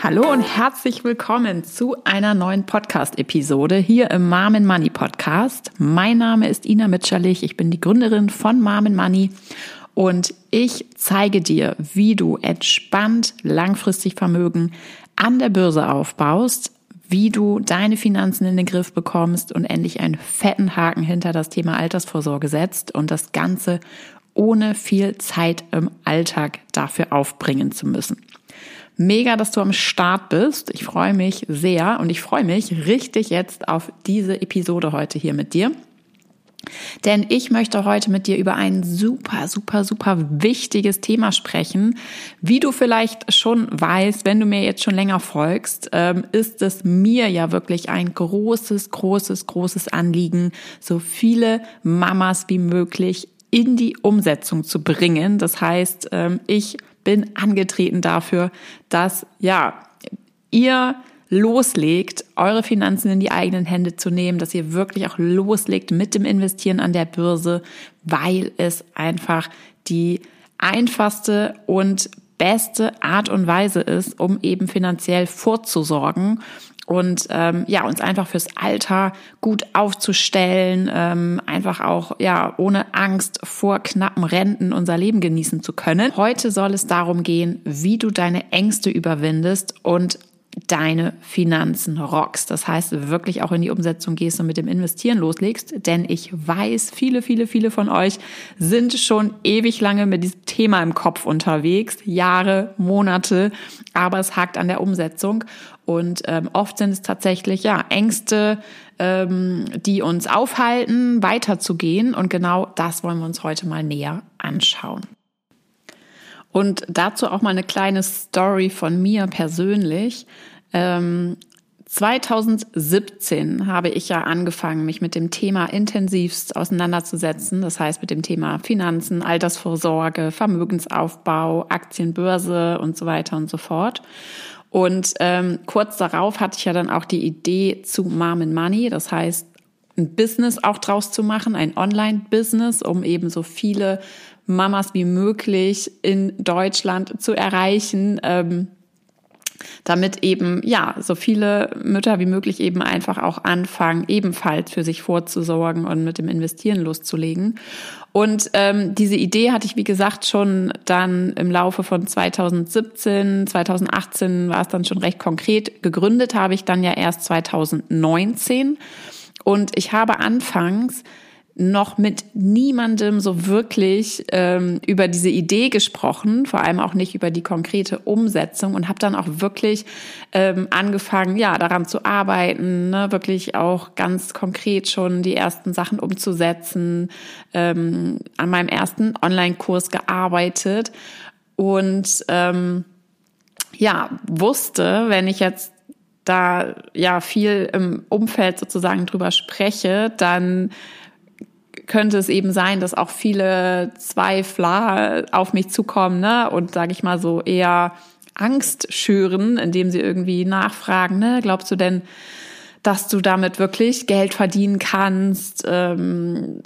Hallo und herzlich willkommen zu einer neuen Podcast-Episode hier im Mom Money Podcast. Mein Name ist Ina Mitscherlich, ich bin die Gründerin von Mom Money und ich zeige dir, wie du entspannt langfristig Vermögen an der Börse aufbaust, wie du deine Finanzen in den Griff bekommst und endlich einen fetten Haken hinter das Thema Altersvorsorge setzt und das Ganze ohne viel Zeit im Alltag dafür aufbringen zu müssen. Mega, dass du am Start bist. Ich freue mich sehr und ich freue mich richtig jetzt auf diese Episode heute hier mit dir. Denn ich möchte heute mit dir über ein super, super, super wichtiges Thema sprechen. Wie du vielleicht schon weißt, wenn du mir jetzt schon länger folgst, ähm, ist es mir ja wirklich ein großes, großes, großes Anliegen, so viele Mamas wie möglich in die Umsetzung zu bringen. Das heißt, ähm, ich bin angetreten dafür, dass ja, ihr loslegt, eure Finanzen in die eigenen Hände zu nehmen, dass ihr wirklich auch loslegt mit dem Investieren an der Börse, weil es einfach die einfachste und beste Art und Weise ist, um eben finanziell vorzusorgen und ähm, ja uns einfach fürs Alter gut aufzustellen, ähm, einfach auch ja ohne Angst vor knappen Renten unser Leben genießen zu können. Heute soll es darum gehen, wie du deine Ängste überwindest und deine Finanzen rockst. Das heißt, wirklich auch in die Umsetzung gehst und mit dem Investieren loslegst. Denn ich weiß, viele, viele, viele von euch sind schon ewig lange mit diesem Thema im Kopf unterwegs. Jahre, Monate. Aber es hakt an der Umsetzung. Und ähm, oft sind es tatsächlich ja Ängste, ähm, die uns aufhalten, weiterzugehen. Und genau das wollen wir uns heute mal näher anschauen. Und dazu auch mal eine kleine Story von mir persönlich. Ähm, 2017 habe ich ja angefangen, mich mit dem Thema intensivst auseinanderzusetzen. Das heißt mit dem Thema Finanzen, Altersvorsorge, Vermögensaufbau, Aktienbörse und so weiter und so fort. Und ähm, kurz darauf hatte ich ja dann auch die Idee zu Mom and Money. Das heißt, ein Business auch draus zu machen, ein Online-Business, um eben so viele Mamas wie möglich in Deutschland zu erreichen, ähm, damit eben ja so viele Mütter wie möglich eben einfach auch anfangen, ebenfalls für sich vorzusorgen und mit dem Investieren loszulegen. Und ähm, diese Idee hatte ich, wie gesagt, schon dann im Laufe von 2017, 2018 war es dann schon recht konkret. Gegründet habe ich dann ja erst 2019. Und ich habe anfangs noch mit niemandem so wirklich ähm, über diese Idee gesprochen, vor allem auch nicht über die konkrete Umsetzung und habe dann auch wirklich ähm, angefangen, ja, daran zu arbeiten, ne, wirklich auch ganz konkret schon die ersten Sachen umzusetzen, ähm, an meinem ersten Online-Kurs gearbeitet und ähm, ja, wusste, wenn ich jetzt da ja viel im Umfeld sozusagen drüber spreche, dann könnte es eben sein, dass auch viele Zweifler auf mich zukommen ne? und sage ich mal so eher Angst schüren, indem sie irgendwie nachfragen, ne? glaubst du denn, dass du damit wirklich Geld verdienen kannst? Ähm,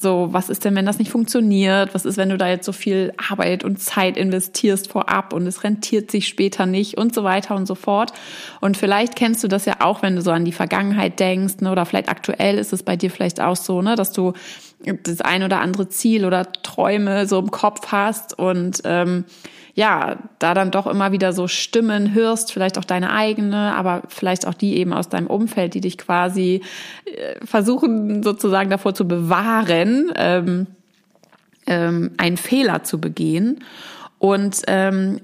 so, was ist denn, wenn das nicht funktioniert? Was ist, wenn du da jetzt so viel Arbeit und Zeit investierst vorab und es rentiert sich später nicht und so weiter und so fort? Und vielleicht kennst du das ja auch, wenn du so an die Vergangenheit denkst, ne? oder vielleicht aktuell ist es bei dir vielleicht auch so, ne, dass du das ein oder andere Ziel oder Träume so im Kopf hast und ähm, ja, da dann doch immer wieder so Stimmen hörst, vielleicht auch deine eigene, aber vielleicht auch die eben aus deinem Umfeld, die dich quasi äh, versuchen sozusagen davor zu bewahren, ähm, ähm, einen Fehler zu begehen. Und ähm,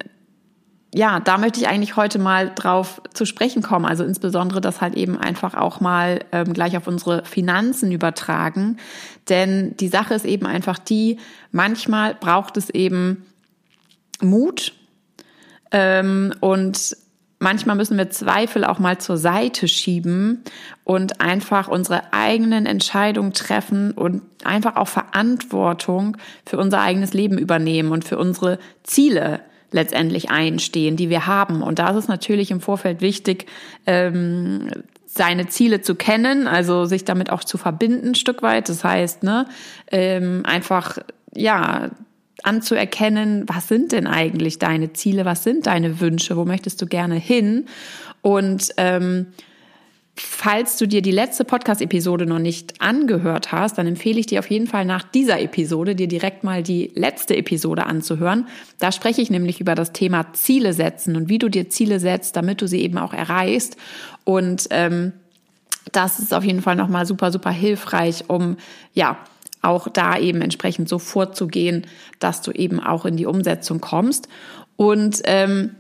ja, da möchte ich eigentlich heute mal drauf zu sprechen kommen. Also insbesondere das halt eben einfach auch mal ähm, gleich auf unsere Finanzen übertragen. Denn die Sache ist eben einfach die, manchmal braucht es eben Mut ähm, und manchmal müssen wir Zweifel auch mal zur Seite schieben und einfach unsere eigenen Entscheidungen treffen und einfach auch Verantwortung für unser eigenes Leben übernehmen und für unsere Ziele letztendlich einstehen, die wir haben. Und da ist es natürlich im Vorfeld wichtig, ähm, seine Ziele zu kennen, also sich damit auch zu verbinden, ein Stück weit. Das heißt, ne, ähm, einfach ja anzuerkennen, was sind denn eigentlich deine Ziele, was sind deine Wünsche, wo möchtest du gerne hin und ähm, Falls du dir die letzte Podcast-Episode noch nicht angehört hast, dann empfehle ich dir auf jeden Fall nach dieser Episode dir direkt mal die letzte Episode anzuhören. Da spreche ich nämlich über das Thema Ziele setzen und wie du dir Ziele setzt, damit du sie eben auch erreichst. Und ähm, das ist auf jeden Fall nochmal super, super hilfreich, um ja auch da eben entsprechend so vorzugehen, dass du eben auch in die Umsetzung kommst. Und ähm,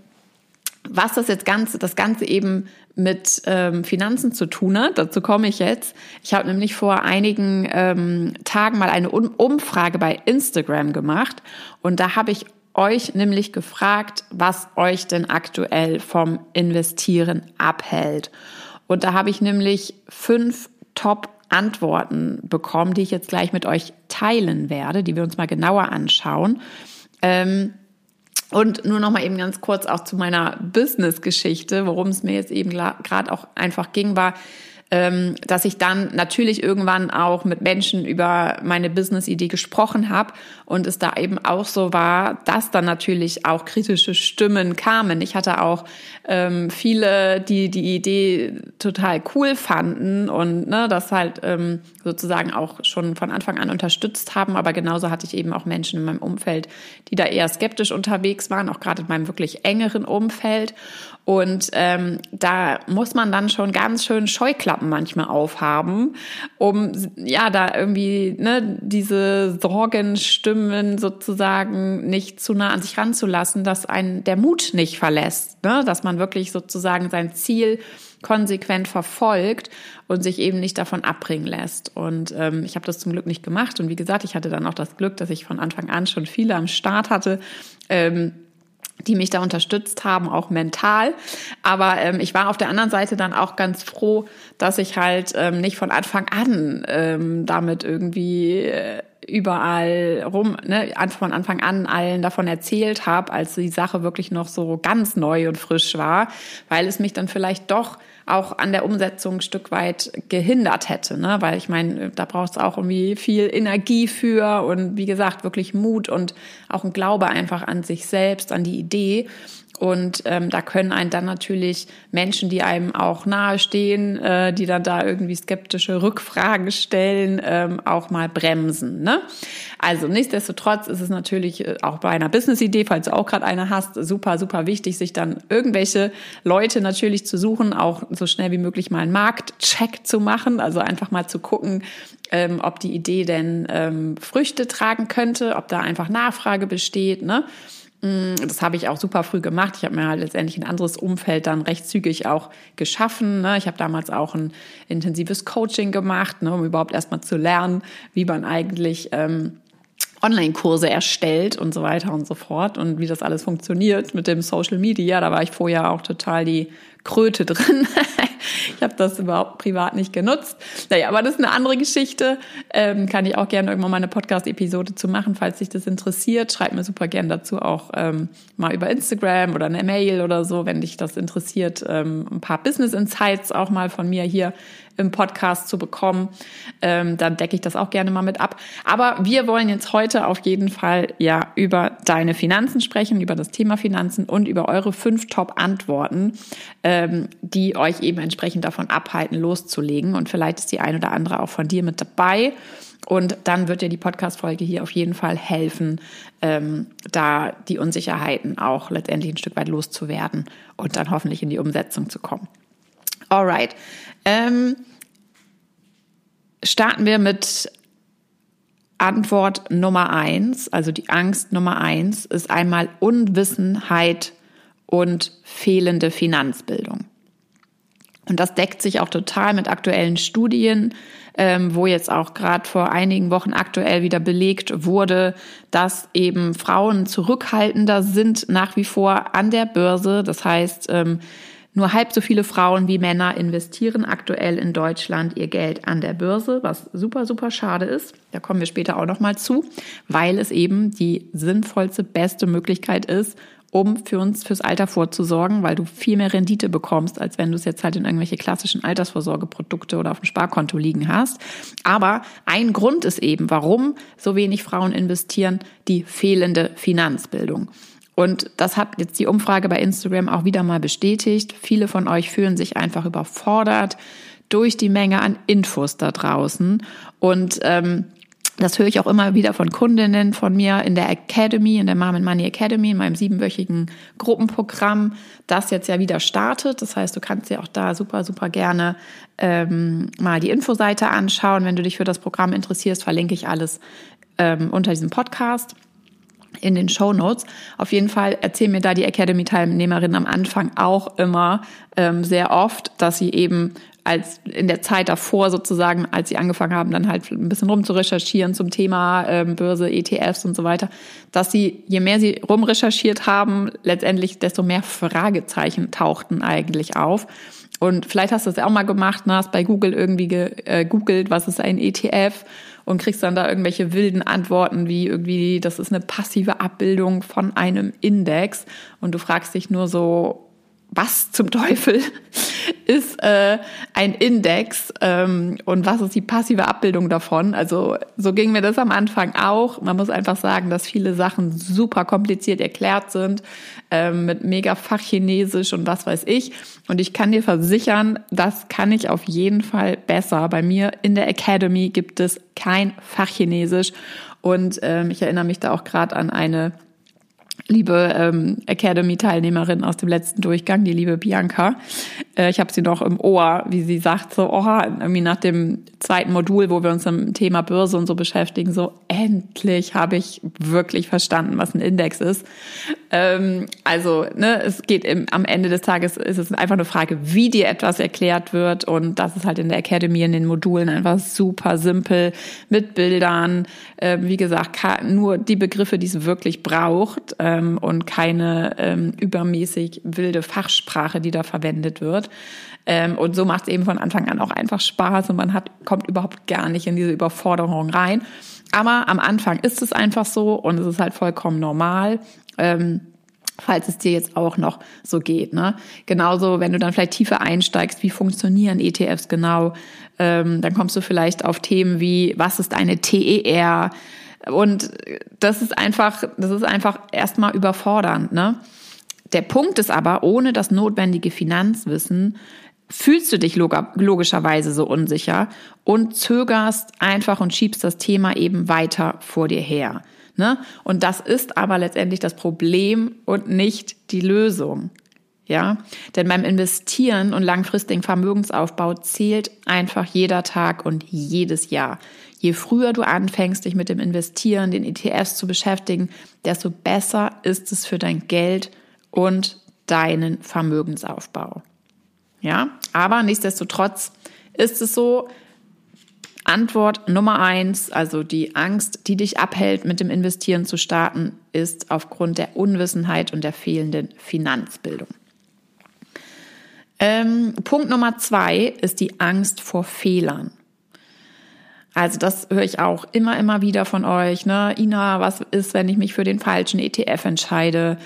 was das jetzt ganz, das Ganze eben mit ähm, Finanzen zu tun hat, dazu komme ich jetzt. Ich habe nämlich vor einigen ähm, Tagen mal eine Umfrage bei Instagram gemacht und da habe ich euch nämlich gefragt, was euch denn aktuell vom Investieren abhält. Und da habe ich nämlich fünf Top-Antworten bekommen, die ich jetzt gleich mit euch teilen werde, die wir uns mal genauer anschauen. Ähm, und nur noch mal eben ganz kurz auch zu meiner Business-Geschichte, worum es mir jetzt eben gerade auch einfach ging, war, ähm, dass ich dann natürlich irgendwann auch mit Menschen über meine Business-Idee gesprochen habe und es da eben auch so war, dass dann natürlich auch kritische Stimmen kamen. Ich hatte auch ähm, viele, die die Idee total cool fanden und ne, das halt ähm, sozusagen auch schon von Anfang an unterstützt haben. Aber genauso hatte ich eben auch Menschen in meinem Umfeld, die da eher skeptisch unterwegs waren, auch gerade in meinem wirklich engeren Umfeld. Und ähm, da muss man dann schon ganz schön Scheuklappen manchmal aufhaben, um ja da irgendwie ne, diese Sorgenstimmen sozusagen nicht zu nah an sich ranzulassen, dass einen der Mut nicht verlässt, ne? dass man wirklich sozusagen sein Ziel konsequent verfolgt und sich eben nicht davon abbringen lässt. Und ähm, ich habe das zum Glück nicht gemacht. Und wie gesagt, ich hatte dann auch das Glück, dass ich von Anfang an schon viele am Start hatte. Ähm, die mich da unterstützt haben, auch mental. Aber ähm, ich war auf der anderen Seite dann auch ganz froh, dass ich halt ähm, nicht von Anfang an ähm, damit irgendwie äh, überall rum, ne, von Anfang an allen davon erzählt habe, als die Sache wirklich noch so ganz neu und frisch war, weil es mich dann vielleicht doch auch an der Umsetzung ein Stück weit gehindert hätte, ne? Weil ich meine, da braucht es auch irgendwie viel Energie für und wie gesagt, wirklich Mut und auch ein Glaube einfach an sich selbst, an die Idee. Und ähm, da können einen dann natürlich Menschen, die einem auch nahestehen, äh, die dann da irgendwie skeptische Rückfragen stellen, ähm, auch mal bremsen. Ne? Also nichtsdestotrotz ist es natürlich äh, auch bei einer Business-Idee, falls du auch gerade eine hast, super, super wichtig, sich dann irgendwelche Leute natürlich zu suchen, auch so schnell wie möglich mal einen Marktcheck zu machen, also einfach mal zu gucken, ähm, ob die Idee denn ähm, Früchte tragen könnte, ob da einfach Nachfrage besteht. Ne? Mm, das habe ich auch super früh gemacht. Ich habe mir halt letztendlich ein anderes Umfeld dann recht zügig auch geschaffen. Ne? Ich habe damals auch ein intensives Coaching gemacht, ne, um überhaupt erstmal zu lernen, wie man eigentlich ähm, Online-Kurse erstellt und so weiter und so fort und wie das alles funktioniert mit dem Social Media. Da war ich vorher auch total die Kröte drin. ich habe das überhaupt privat nicht genutzt. Naja, aber das ist eine andere Geschichte. Ähm, kann ich auch gerne irgendwann mal eine Podcast-Episode zu machen, falls dich das interessiert. Schreib mir super gerne dazu auch ähm, mal über Instagram oder eine Mail oder so, wenn dich das interessiert. Ähm, ein paar Business Insights auch mal von mir hier im Podcast zu bekommen, ähm, dann decke ich das auch gerne mal mit ab. Aber wir wollen jetzt heute auf jeden Fall ja über deine Finanzen sprechen, über das Thema Finanzen und über eure fünf Top-Antworten, ähm, die euch eben entsprechend davon abhalten, loszulegen. Und vielleicht ist die ein oder andere auch von dir mit dabei. Und dann wird dir die Podcast-Folge hier auf jeden Fall helfen, ähm, da die Unsicherheiten auch letztendlich ein Stück weit loszuwerden und dann hoffentlich in die Umsetzung zu kommen. Alright. Ähm, starten wir mit Antwort Nummer eins. Also die Angst Nummer eins ist einmal Unwissenheit und fehlende Finanzbildung. Und das deckt sich auch total mit aktuellen Studien, ähm, wo jetzt auch gerade vor einigen Wochen aktuell wieder belegt wurde, dass eben Frauen zurückhaltender sind nach wie vor an der Börse. Das heißt, ähm, nur halb so viele Frauen wie Männer investieren aktuell in Deutschland ihr Geld an der Börse, was super, super schade ist. Da kommen wir später auch nochmal zu, weil es eben die sinnvollste, beste Möglichkeit ist, um für uns fürs Alter vorzusorgen, weil du viel mehr Rendite bekommst, als wenn du es jetzt halt in irgendwelche klassischen Altersvorsorgeprodukte oder auf dem Sparkonto liegen hast. Aber ein Grund ist eben, warum so wenig Frauen investieren, die fehlende Finanzbildung. Und das hat jetzt die Umfrage bei Instagram auch wieder mal bestätigt. Viele von euch fühlen sich einfach überfordert durch die Menge an Infos da draußen. Und ähm, das höre ich auch immer wieder von Kundinnen von mir in der Academy, in der Mom and Money Academy, in meinem siebenwöchigen Gruppenprogramm, das jetzt ja wieder startet. Das heißt, du kannst dir auch da super, super gerne ähm, mal die Infoseite anschauen. Wenn du dich für das Programm interessierst, verlinke ich alles ähm, unter diesem Podcast in den Show Notes. Auf jeden Fall erzählen mir da die Academy-Teilnehmerinnen am Anfang auch immer ähm, sehr oft, dass sie eben als in der Zeit davor sozusagen, als sie angefangen haben, dann halt ein bisschen rum zu recherchieren zum Thema ähm, Börse, ETFs und so weiter, dass sie, je mehr sie rumrecherchiert haben, letztendlich desto mehr Fragezeichen tauchten eigentlich auf. Und vielleicht hast du es auch mal gemacht, ne, hast bei Google irgendwie gegoogelt, äh, was ist ein ETF und kriegst dann da irgendwelche wilden Antworten wie irgendwie, das ist eine passive Abbildung von einem Index. Und du fragst dich nur so, was zum Teufel ist äh, ein Index ähm, und was ist die passive Abbildung davon? Also so ging mir das am Anfang auch. Man muss einfach sagen, dass viele Sachen super kompliziert erklärt sind ähm, mit mega Fachchinesisch und was weiß ich. Und ich kann dir versichern, das kann ich auf jeden Fall besser. Bei mir in der Academy gibt es kein Fachchinesisch und ähm, ich erinnere mich da auch gerade an eine liebe ähm, Academy-Teilnehmerin aus dem letzten Durchgang, die liebe Bianca. Äh, ich habe sie noch im Ohr, wie sie sagt, so, oh, irgendwie nach dem zweiten Modul, wo wir uns im Thema Börse und so beschäftigen, so endlich habe ich wirklich verstanden, was ein Index ist. Ähm, also, ne, es geht im, am Ende des Tages ist es einfach eine Frage, wie dir etwas erklärt wird und das ist halt in der Academy in den Modulen einfach super simpel mit Bildern. Äh, wie gesagt, nur die Begriffe, die es wirklich braucht ähm, und keine ähm, übermäßig wilde Fachsprache, die da verwendet wird. Ähm, und so macht es eben von Anfang an auch einfach Spaß und man hat, kommt überhaupt gar nicht in diese Überforderung rein. Aber am Anfang ist es einfach so und es ist halt vollkommen normal. Ähm, falls es dir jetzt auch noch so geht. Ne? Genauso, wenn du dann vielleicht tiefer einsteigst, wie funktionieren ETFs genau, ähm, dann kommst du vielleicht auf Themen wie, was ist eine TER? Und das ist einfach, das ist einfach erstmal überfordernd. Ne? Der Punkt ist aber, ohne das notwendige Finanzwissen fühlst du dich logischerweise so unsicher und zögerst einfach und schiebst das Thema eben weiter vor dir her. Ne? Und das ist aber letztendlich das Problem und nicht die Lösung. Ja, denn beim Investieren und langfristigen Vermögensaufbau zählt einfach jeder Tag und jedes Jahr. Je früher du anfängst, dich mit dem Investieren, den ETFs zu beschäftigen, desto besser ist es für dein Geld und deinen Vermögensaufbau. Ja, aber nichtsdestotrotz ist es so, Antwort Nummer eins, also die Angst, die dich abhält, mit dem Investieren zu starten, ist aufgrund der Unwissenheit und der fehlenden Finanzbildung. Ähm, Punkt Nummer zwei ist die Angst vor Fehlern. Also das höre ich auch immer, immer wieder von euch. Ne? Ina, was ist, wenn ich mich für den falschen ETF entscheide?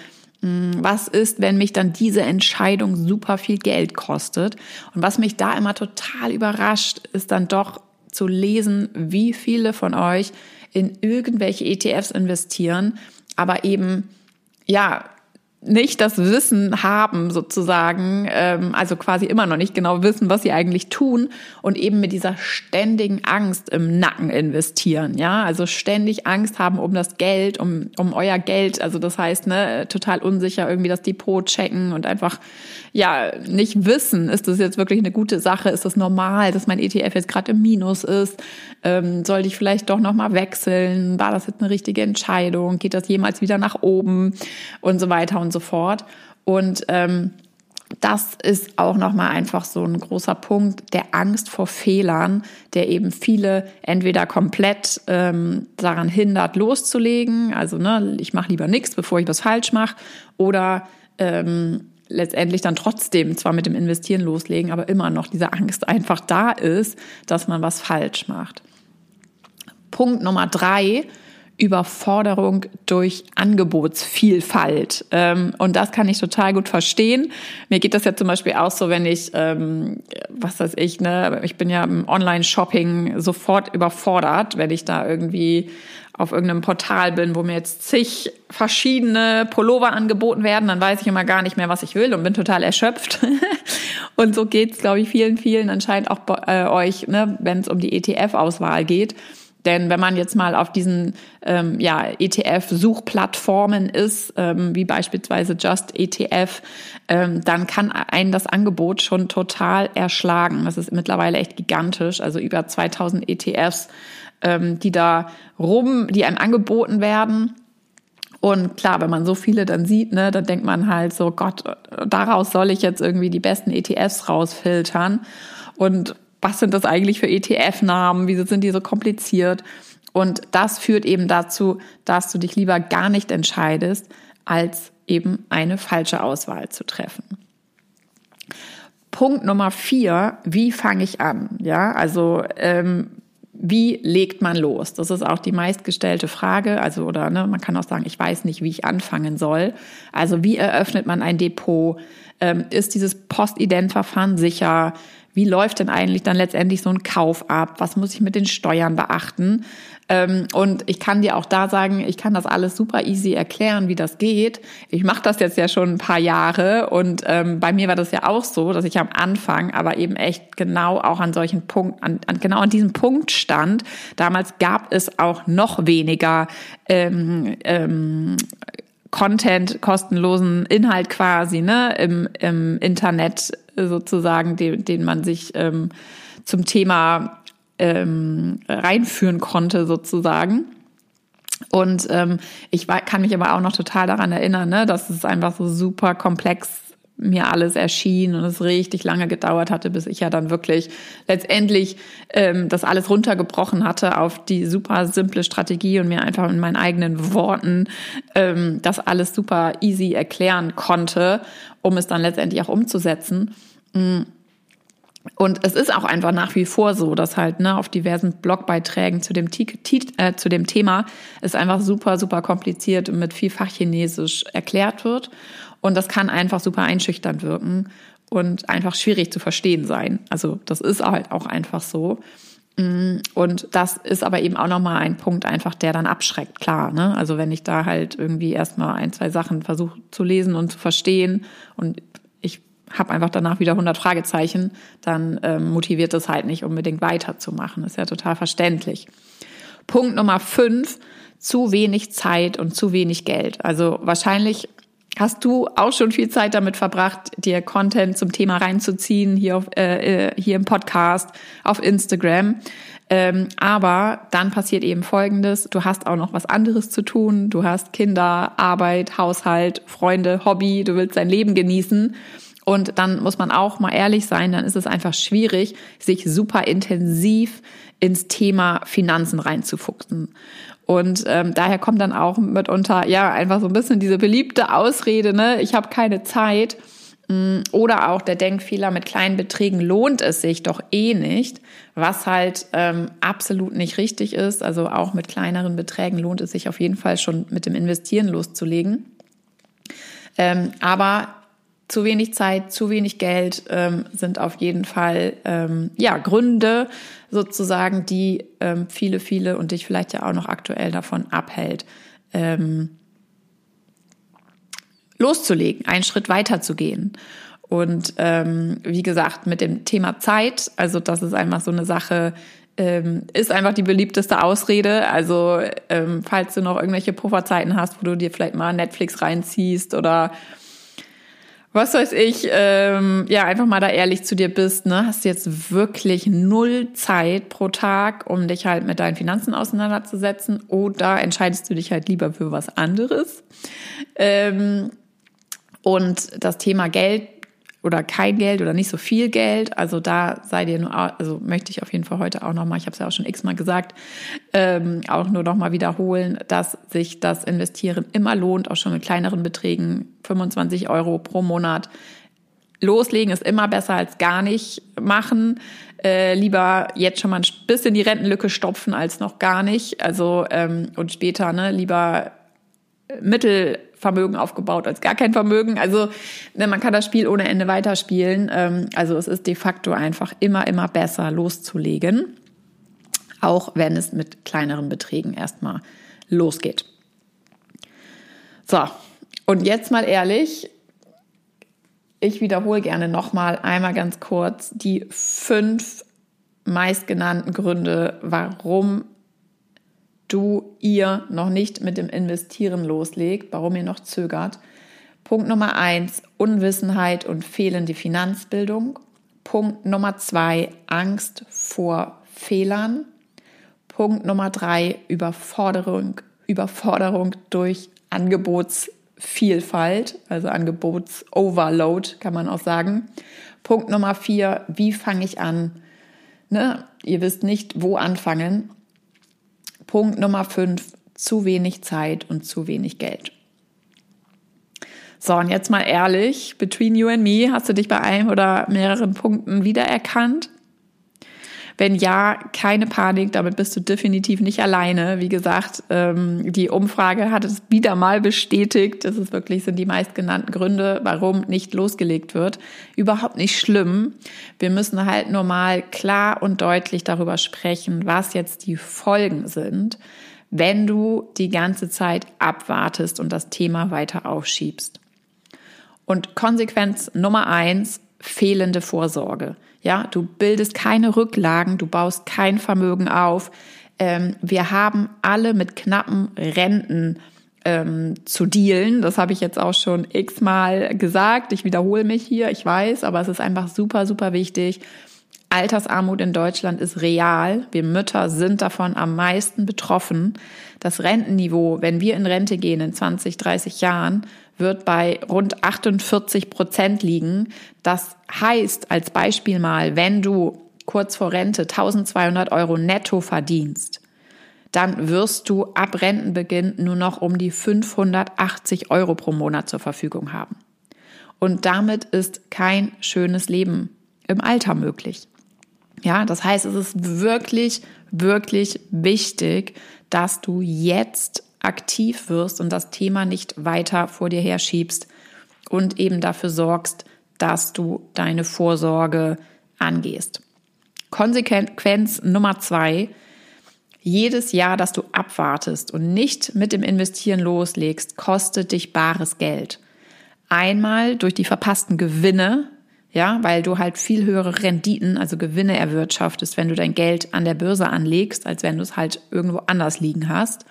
Hm, was ist, wenn mich dann diese Entscheidung super viel Geld kostet? Und was mich da immer total überrascht, ist dann doch zu lesen, wie viele von euch in irgendwelche ETFs investieren, aber eben ja nicht das Wissen haben sozusagen, ähm, also quasi immer noch nicht genau wissen, was sie eigentlich tun und eben mit dieser ständigen Angst im Nacken investieren, ja, also ständig Angst haben um das Geld, um um euer Geld, also das heißt, ne, total unsicher irgendwie das Depot checken und einfach ja nicht wissen, ist das jetzt wirklich eine gute Sache, ist das normal, dass mein ETF jetzt gerade im Minus ist, ähm, sollte ich vielleicht doch noch mal wechseln, war das jetzt eine richtige Entscheidung, geht das jemals wieder nach oben? Und so weiter. Und und so fort. Und ähm, das ist auch nochmal einfach so ein großer Punkt der Angst vor Fehlern, der eben viele entweder komplett ähm, daran hindert, loszulegen, also ne, ich mache lieber nichts, bevor ich was falsch mache, oder ähm, letztendlich dann trotzdem zwar mit dem Investieren loslegen, aber immer noch diese Angst einfach da ist, dass man was falsch macht. Punkt Nummer drei Überforderung durch Angebotsvielfalt. Ähm, und das kann ich total gut verstehen. Mir geht das ja zum Beispiel auch so, wenn ich, ähm, was weiß ich, ne, ich bin ja im Online-Shopping sofort überfordert, wenn ich da irgendwie auf irgendeinem Portal bin, wo mir jetzt zig verschiedene Pullover angeboten werden, dann weiß ich immer gar nicht mehr, was ich will und bin total erschöpft. und so geht's, glaube ich, vielen, vielen anscheinend auch bei äh, euch, ne, wenn es um die ETF-Auswahl geht. Denn wenn man jetzt mal auf diesen ähm, ja, ETF-Suchplattformen ist, ähm, wie beispielsweise Just ETF, ähm, dann kann einen das Angebot schon total erschlagen. Das ist mittlerweile echt gigantisch. Also über 2000 ETFs, ähm, die da rum, die einem angeboten werden. Und klar, wenn man so viele dann sieht, ne, dann denkt man halt so, Gott, daraus soll ich jetzt irgendwie die besten ETFs rausfiltern. Und was sind das eigentlich für ETF-Namen, wieso sind die so kompliziert? Und das führt eben dazu, dass du dich lieber gar nicht entscheidest, als eben eine falsche Auswahl zu treffen. Punkt Nummer vier, wie fange ich an? Ja, also ähm, wie legt man los? Das ist auch die meistgestellte Frage. Also, oder ne, man kann auch sagen, ich weiß nicht, wie ich anfangen soll. Also, wie eröffnet man ein Depot? Ähm, ist dieses Postident-Verfahren sicher? Wie läuft denn eigentlich dann letztendlich so ein Kauf ab? Was muss ich mit den Steuern beachten? Ähm, und ich kann dir auch da sagen, ich kann das alles super easy erklären, wie das geht. Ich mache das jetzt ja schon ein paar Jahre und ähm, bei mir war das ja auch so, dass ich am Anfang aber eben echt genau auch an solchen Punkt, an, an genau an diesem Punkt stand. Damals gab es auch noch weniger ähm, ähm, Content, kostenlosen Inhalt quasi, ne, im, im Internet sozusagen, den, den man sich ähm, zum Thema ähm, reinführen konnte sozusagen. Und ähm, ich war, kann mich aber auch noch total daran erinnern, ne, dass es einfach so super komplex mir alles erschien und es richtig lange gedauert hatte, bis ich ja dann wirklich letztendlich ähm, das alles runtergebrochen hatte auf die super simple Strategie und mir einfach in meinen eigenen Worten ähm, das alles super easy erklären konnte, um es dann letztendlich auch umzusetzen. Mm. Und es ist auch einfach nach wie vor so, dass halt ne, auf diversen Blogbeiträgen zu dem, äh, zu dem Thema es einfach super, super kompliziert und mit viel Fachchinesisch erklärt wird. Und das kann einfach super einschüchternd wirken und einfach schwierig zu verstehen sein. Also das ist halt auch einfach so. Mm. Und das ist aber eben auch nochmal ein Punkt einfach, der dann abschreckt, klar. Ne? Also wenn ich da halt irgendwie erstmal ein, zwei Sachen versuche zu lesen und zu verstehen und habe einfach danach wieder 100 Fragezeichen, dann ähm, motiviert das halt nicht unbedingt weiterzumachen. ist ja total verständlich. Punkt Nummer fünf, zu wenig Zeit und zu wenig Geld. Also wahrscheinlich hast du auch schon viel Zeit damit verbracht, dir Content zum Thema reinzuziehen, hier, auf, äh, äh hier im Podcast, auf Instagram. Ähm, aber dann passiert eben Folgendes, du hast auch noch was anderes zu tun, du hast Kinder, Arbeit, Haushalt, Freunde, Hobby, du willst dein Leben genießen und dann muss man auch mal ehrlich sein, dann ist es einfach schwierig, sich super intensiv ins Thema Finanzen reinzufuchsen. Und ähm, daher kommt dann auch mitunter ja einfach so ein bisschen diese beliebte Ausrede, ne, ich habe keine Zeit. Mm, oder auch der Denkfehler, mit kleinen Beträgen lohnt es sich doch eh nicht, was halt ähm, absolut nicht richtig ist. Also auch mit kleineren Beträgen lohnt es sich auf jeden Fall schon mit dem Investieren loszulegen. Ähm, aber zu wenig Zeit, zu wenig Geld ähm, sind auf jeden Fall ähm, ja Gründe sozusagen, die ähm, viele, viele und dich vielleicht ja auch noch aktuell davon abhält, ähm, loszulegen, einen Schritt weiter zu gehen. Und ähm, wie gesagt, mit dem Thema Zeit, also das ist einfach so eine Sache, ähm, ist einfach die beliebteste Ausrede. Also ähm, falls du noch irgendwelche Pufferzeiten hast, wo du dir vielleicht mal Netflix reinziehst oder was weiß ich, ähm, ja, einfach mal da ehrlich zu dir bist, ne, hast du jetzt wirklich null Zeit pro Tag, um dich halt mit deinen Finanzen auseinanderzusetzen oder entscheidest du dich halt lieber für was anderes? Ähm, und das Thema Geld oder kein Geld oder nicht so viel Geld. Also da sei dir nur, also möchte ich auf jeden Fall heute auch nochmal, ich habe es ja auch schon x-mal gesagt, ähm, auch nur nochmal wiederholen, dass sich das Investieren immer lohnt, auch schon mit kleineren Beträgen, 25 Euro pro Monat. loslegen ist immer besser als gar nicht machen. Äh, lieber jetzt schon mal ein bisschen die Rentenlücke stopfen als noch gar nicht. Also ähm, und später ne lieber Mittelvermögen aufgebaut als gar kein Vermögen. Also ne, man kann das Spiel ohne Ende weiterspielen. Ähm, also es ist de facto einfach immer immer besser loszulegen, auch wenn es mit kleineren Beträgen erstmal losgeht. So und jetzt mal ehrlich, ich wiederhole gerne nochmal einmal ganz kurz die fünf meistgenannten Gründe, warum du ihr noch nicht mit dem Investieren loslegt, warum ihr noch zögert. Punkt Nummer eins, Unwissenheit und fehlende Finanzbildung. Punkt Nummer zwei, Angst vor Fehlern. Punkt Nummer drei, Überforderung, Überforderung durch Angebots Vielfalt, also Angebots-Overload kann man auch sagen. Punkt Nummer vier, wie fange ich an? Ne? Ihr wisst nicht, wo anfangen. Punkt Nummer fünf, zu wenig Zeit und zu wenig Geld. So, und jetzt mal ehrlich, between you and me, hast du dich bei einem oder mehreren Punkten wiedererkannt? Wenn ja, keine Panik, damit bist du definitiv nicht alleine. Wie gesagt, ähm, die Umfrage hat es wieder mal bestätigt. Das ist wirklich sind die meistgenannten Gründe, warum nicht losgelegt wird. Überhaupt nicht schlimm. Wir müssen halt nur mal klar und deutlich darüber sprechen, was jetzt die Folgen sind, wenn du die ganze Zeit abwartest und das Thema weiter aufschiebst. Und Konsequenz Nummer eins, fehlende Vorsorge. Ja, du bildest keine Rücklagen, du baust kein Vermögen auf. Ähm, wir haben alle mit knappen Renten ähm, zu dealen. Das habe ich jetzt auch schon x-mal gesagt. Ich wiederhole mich hier, ich weiß, aber es ist einfach super, super wichtig. Altersarmut in Deutschland ist real. Wir Mütter sind davon am meisten betroffen. Das Rentenniveau, wenn wir in Rente gehen in 20, 30 Jahren, wird bei rund 48 Prozent liegen. Das heißt, als Beispiel mal, wenn du kurz vor Rente 1200 Euro netto verdienst, dann wirst du ab Rentenbeginn nur noch um die 580 Euro pro Monat zur Verfügung haben. Und damit ist kein schönes Leben im Alter möglich. Ja, das heißt, es ist wirklich, wirklich wichtig, dass du jetzt aktiv wirst und das Thema nicht weiter vor dir herschiebst und eben dafür sorgst, dass du deine Vorsorge angehst. Konsequenz Nummer zwei. Jedes Jahr, dass du abwartest und nicht mit dem Investieren loslegst, kostet dich bares Geld. Einmal durch die verpassten Gewinne, ja, weil du halt viel höhere Renditen, also Gewinne erwirtschaftest, wenn du dein Geld an der Börse anlegst, als wenn du es halt irgendwo anders liegen hast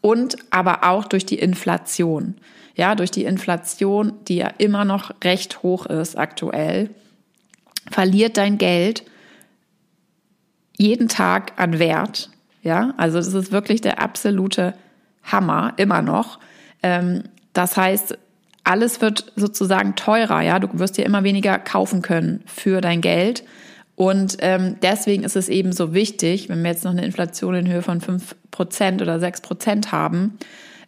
und aber auch durch die Inflation. Ja, durch die Inflation, die ja immer noch recht hoch ist aktuell, verliert dein Geld jeden Tag an Wert. Ja, also das ist wirklich der absolute Hammer, immer noch. Ähm, das heißt, alles wird sozusagen teurer, ja. Du wirst dir immer weniger kaufen können für dein Geld. Und ähm, deswegen ist es eben so wichtig, wenn wir jetzt noch eine Inflation in Höhe von fünf Prozent oder sechs Prozent haben,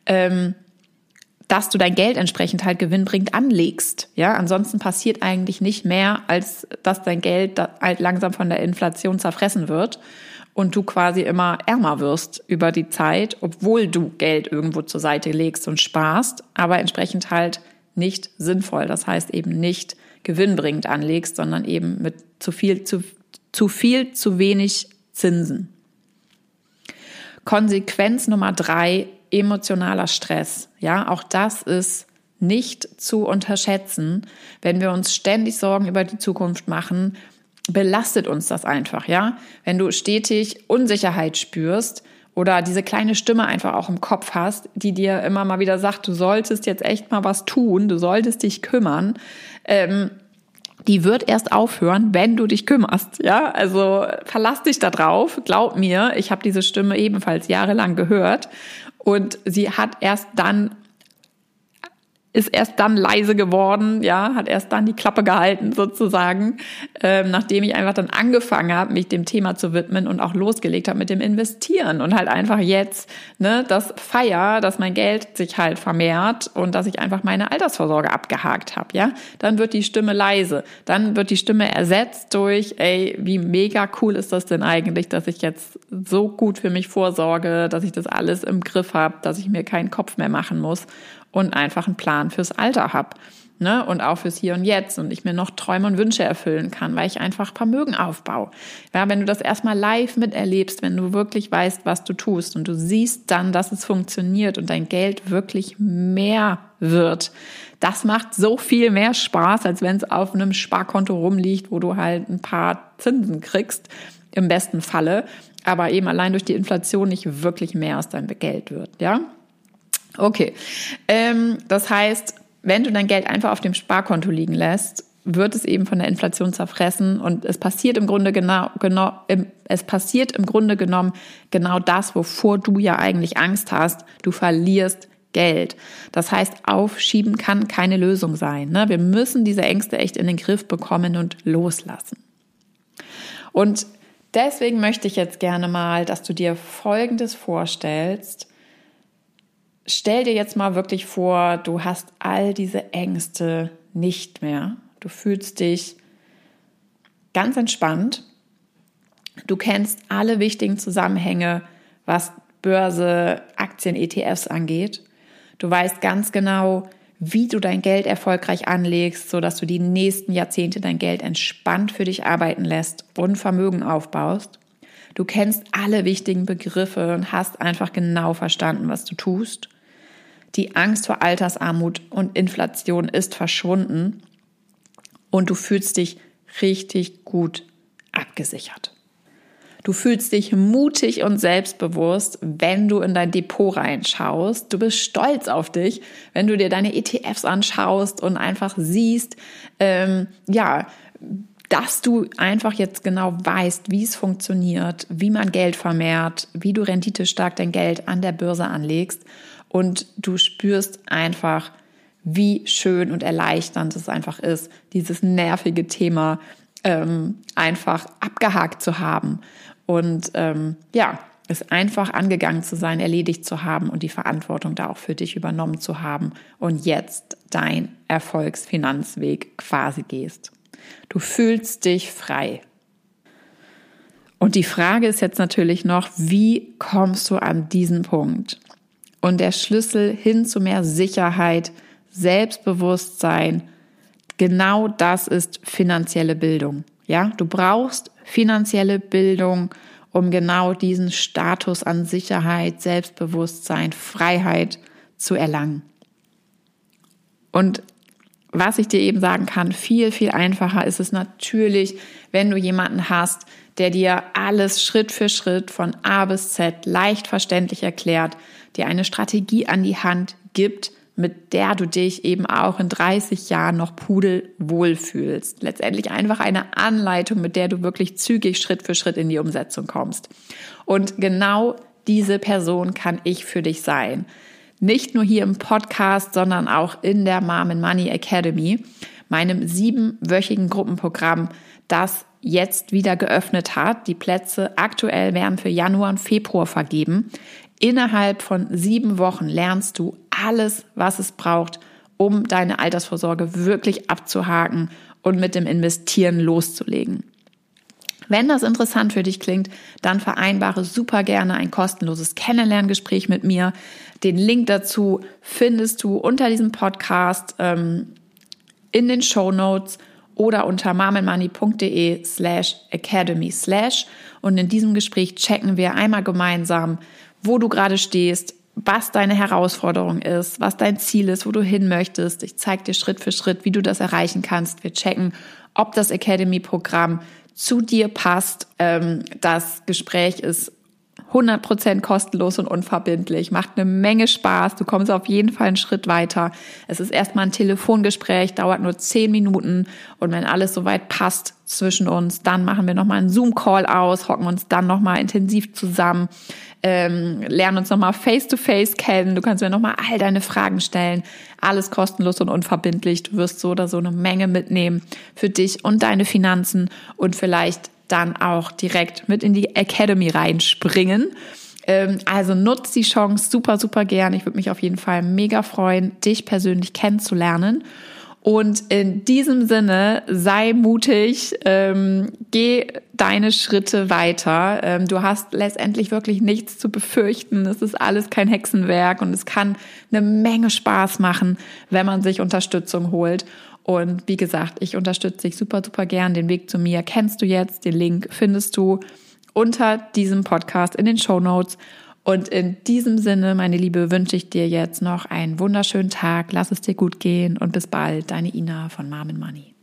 ähm, dass du dein Geld entsprechend halt gewinnbringend anlegst. Ja, ansonsten passiert eigentlich nicht mehr, als dass dein Geld halt langsam von der Inflation zerfressen wird und du quasi immer ärmer wirst über die Zeit, obwohl du Geld irgendwo zur Seite legst und sparst, aber entsprechend halt nicht sinnvoll. Das heißt eben nicht gewinnbringend anlegst, sondern eben mit zu viel, zu, zu viel, zu wenig Zinsen. Konsequenz Nummer drei, emotionaler Stress. Ja, auch das ist nicht zu unterschätzen. Wenn wir uns ständig Sorgen über die Zukunft machen, belastet uns das einfach, ja? Wenn du stetig Unsicherheit spürst, oder diese kleine Stimme einfach auch im Kopf hast, die dir immer mal wieder sagt, du solltest jetzt echt mal was tun, du solltest dich kümmern, ähm, die wird erst aufhören, wenn du dich kümmerst. Ja, also verlass dich da drauf. Glaub mir, ich habe diese Stimme ebenfalls jahrelang gehört und sie hat erst dann ist erst dann leise geworden, ja, hat erst dann die Klappe gehalten sozusagen, ähm, nachdem ich einfach dann angefangen habe, mich dem Thema zu widmen und auch losgelegt habe mit dem Investieren und halt einfach jetzt ne, das feier, dass mein Geld sich halt vermehrt und dass ich einfach meine Altersvorsorge abgehakt habe, ja, dann wird die Stimme leise, dann wird die Stimme ersetzt durch, ey, wie mega cool ist das denn eigentlich, dass ich jetzt so gut für mich vorsorge, dass ich das alles im Griff habe, dass ich mir keinen Kopf mehr machen muss und einfach einen Plan fürs Alter habe. Ne? Und auch fürs Hier und Jetzt und ich mir noch Träume und Wünsche erfüllen kann, weil ich einfach Vermögen aufbaue. Ja, wenn du das erstmal live miterlebst, wenn du wirklich weißt, was du tust und du siehst dann, dass es funktioniert und dein Geld wirklich mehr wird, das macht so viel mehr Spaß, als wenn es auf einem Sparkonto rumliegt, wo du halt ein paar Zinsen kriegst, im besten Falle, aber eben allein durch die Inflation nicht wirklich mehr aus deinem Geld wird, ja? Okay. Ähm, das heißt, wenn du dein Geld einfach auf dem Sparkonto liegen lässt, wird es eben von der Inflation zerfressen und es passiert im Grunde genau, genau es passiert im Grunde genommen genau das, wovor du ja eigentlich Angst hast. Du verlierst Geld. Das heißt, aufschieben kann keine Lösung sein. Ne? Wir müssen diese Ängste echt in den Griff bekommen und loslassen. Und deswegen möchte ich jetzt gerne mal, dass du dir Folgendes vorstellst stell dir jetzt mal wirklich vor, du hast all diese Ängste nicht mehr. Du fühlst dich ganz entspannt. Du kennst alle wichtigen Zusammenhänge, was Börse, Aktien, ETFs angeht. Du weißt ganz genau, wie du dein Geld erfolgreich anlegst, so dass du die nächsten Jahrzehnte dein Geld entspannt für dich arbeiten lässt und Vermögen aufbaust. Du kennst alle wichtigen Begriffe und hast einfach genau verstanden, was du tust. Die Angst vor Altersarmut und Inflation ist verschwunden und du fühlst dich richtig gut abgesichert. Du fühlst dich mutig und selbstbewusst, wenn du in dein Depot reinschaust. Du bist stolz auf dich, wenn du dir deine ETFs anschaust und einfach siehst, ähm, ja, dass du einfach jetzt genau weißt, wie es funktioniert, wie man Geld vermehrt, wie du renditestark dein Geld an der Börse anlegst und du spürst einfach, wie schön und erleichternd es einfach ist, dieses nervige Thema ähm, einfach abgehakt zu haben und ähm, ja, es einfach angegangen zu sein, erledigt zu haben und die Verantwortung da auch für dich übernommen zu haben und jetzt dein Erfolgsfinanzweg quasi gehst. Du fühlst dich frei. Und die Frage ist jetzt natürlich noch, wie kommst du an diesen Punkt? Und der Schlüssel hin zu mehr Sicherheit, Selbstbewusstsein, genau das ist finanzielle Bildung. Ja, du brauchst finanzielle Bildung, um genau diesen Status an Sicherheit, Selbstbewusstsein, Freiheit zu erlangen. Und was ich dir eben sagen kann, viel, viel einfacher ist es natürlich, wenn du jemanden hast, der dir alles Schritt für Schritt von A bis Z leicht verständlich erklärt, dir eine Strategie an die Hand gibt, mit der du dich eben auch in 30 Jahren noch pudelwohl fühlst. Letztendlich einfach eine Anleitung, mit der du wirklich zügig Schritt für Schritt in die Umsetzung kommst. Und genau diese Person kann ich für dich sein. Nicht nur hier im Podcast, sondern auch in der Mom and Money Academy, meinem siebenwöchigen Gruppenprogramm, das jetzt wieder geöffnet hat. Die Plätze aktuell werden für Januar und Februar vergeben. Innerhalb von sieben Wochen lernst du alles, was es braucht, um deine Altersvorsorge wirklich abzuhaken und mit dem Investieren loszulegen. Wenn das interessant für dich klingt, dann vereinbare super gerne ein kostenloses Kennenlerngespräch mit mir. Den Link dazu findest du unter diesem Podcast ähm, in den Show Notes oder unter mamenmoney.de slash academy slash. Und in diesem Gespräch checken wir einmal gemeinsam, wo du gerade stehst, was deine Herausforderung ist, was dein Ziel ist, wo du hin möchtest. Ich zeige dir Schritt für Schritt, wie du das erreichen kannst. Wir checken, ob das Academy-Programm zu dir passt. Ähm, das Gespräch ist 100% kostenlos und unverbindlich, macht eine Menge Spaß, du kommst auf jeden Fall einen Schritt weiter. Es ist erstmal ein Telefongespräch, dauert nur 10 Minuten und wenn alles soweit passt zwischen uns, dann machen wir nochmal einen Zoom-Call aus, hocken uns dann nochmal intensiv zusammen ähm, lern uns nochmal face-to-face kennen. Du kannst mir nochmal all deine Fragen stellen. Alles kostenlos und unverbindlich. Du wirst so oder so eine Menge mitnehmen für dich und deine Finanzen und vielleicht dann auch direkt mit in die Academy reinspringen. Ähm, also nutz die Chance super, super gern. Ich würde mich auf jeden Fall mega freuen, dich persönlich kennenzulernen. Und in diesem Sinne, sei mutig, ähm, geh deine Schritte weiter. Ähm, du hast letztendlich wirklich nichts zu befürchten. Es ist alles kein Hexenwerk und es kann eine Menge Spaß machen, wenn man sich Unterstützung holt. Und wie gesagt, ich unterstütze dich super, super gern. Den Weg zu mir kennst du jetzt. Den Link findest du unter diesem Podcast in den Show Notes. Und in diesem Sinne, meine Liebe, wünsche ich dir jetzt noch einen wunderschönen Tag. Lass es dir gut gehen und bis bald. Deine Ina von Marmen Money.